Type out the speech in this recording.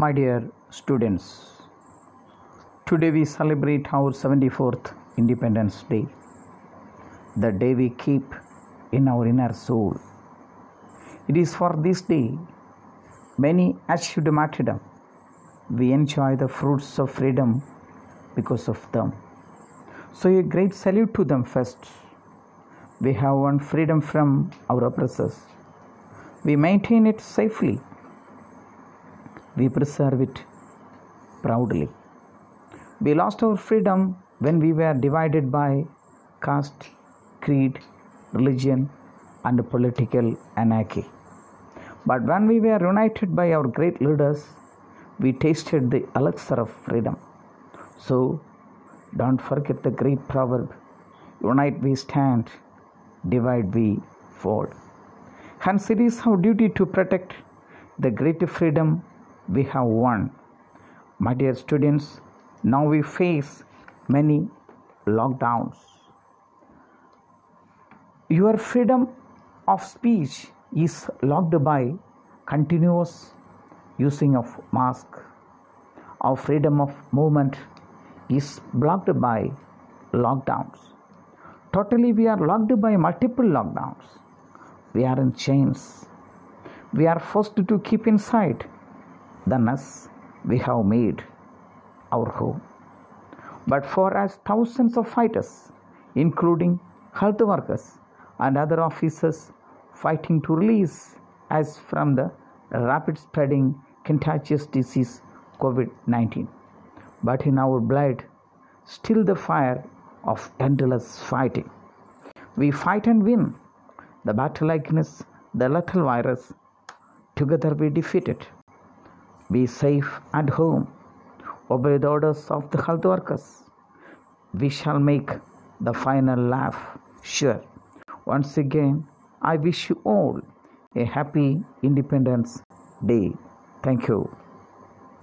My dear students, today we celebrate our 74th Independence Day, the day we keep in our inner soul. It is for this day many achieved martyrdom. We enjoy the fruits of freedom because of them. So, a great salute to them first. We have won freedom from our oppressors. We maintain it safely. We preserve it proudly. We lost our freedom when we were divided by caste, creed, religion, and political anarchy. But when we were united by our great leaders, we tasted the elixir of freedom. So, don't forget the great proverb Unite we stand, divide we fall. Hence, it is our duty to protect the great freedom we have won. My dear students, now we face many lockdowns. Your freedom of speech is locked by continuous using of mask. Our freedom of movement is blocked by lockdowns. Totally, we are locked by multiple lockdowns. We are in chains. We are forced to keep inside the nest we have made our home. But for us, thousands of fighters, including health workers and other officers, fighting to release us from the rapid spreading contagious disease COVID 19. But in our blood, still the fire of endless fighting. We fight and win the battle against the lethal virus. Together we defeat it. Be safe at home. Obey the orders of the health workers. We shall make the final laugh sure. Once again, I wish you all a happy Independence Day. Thank you.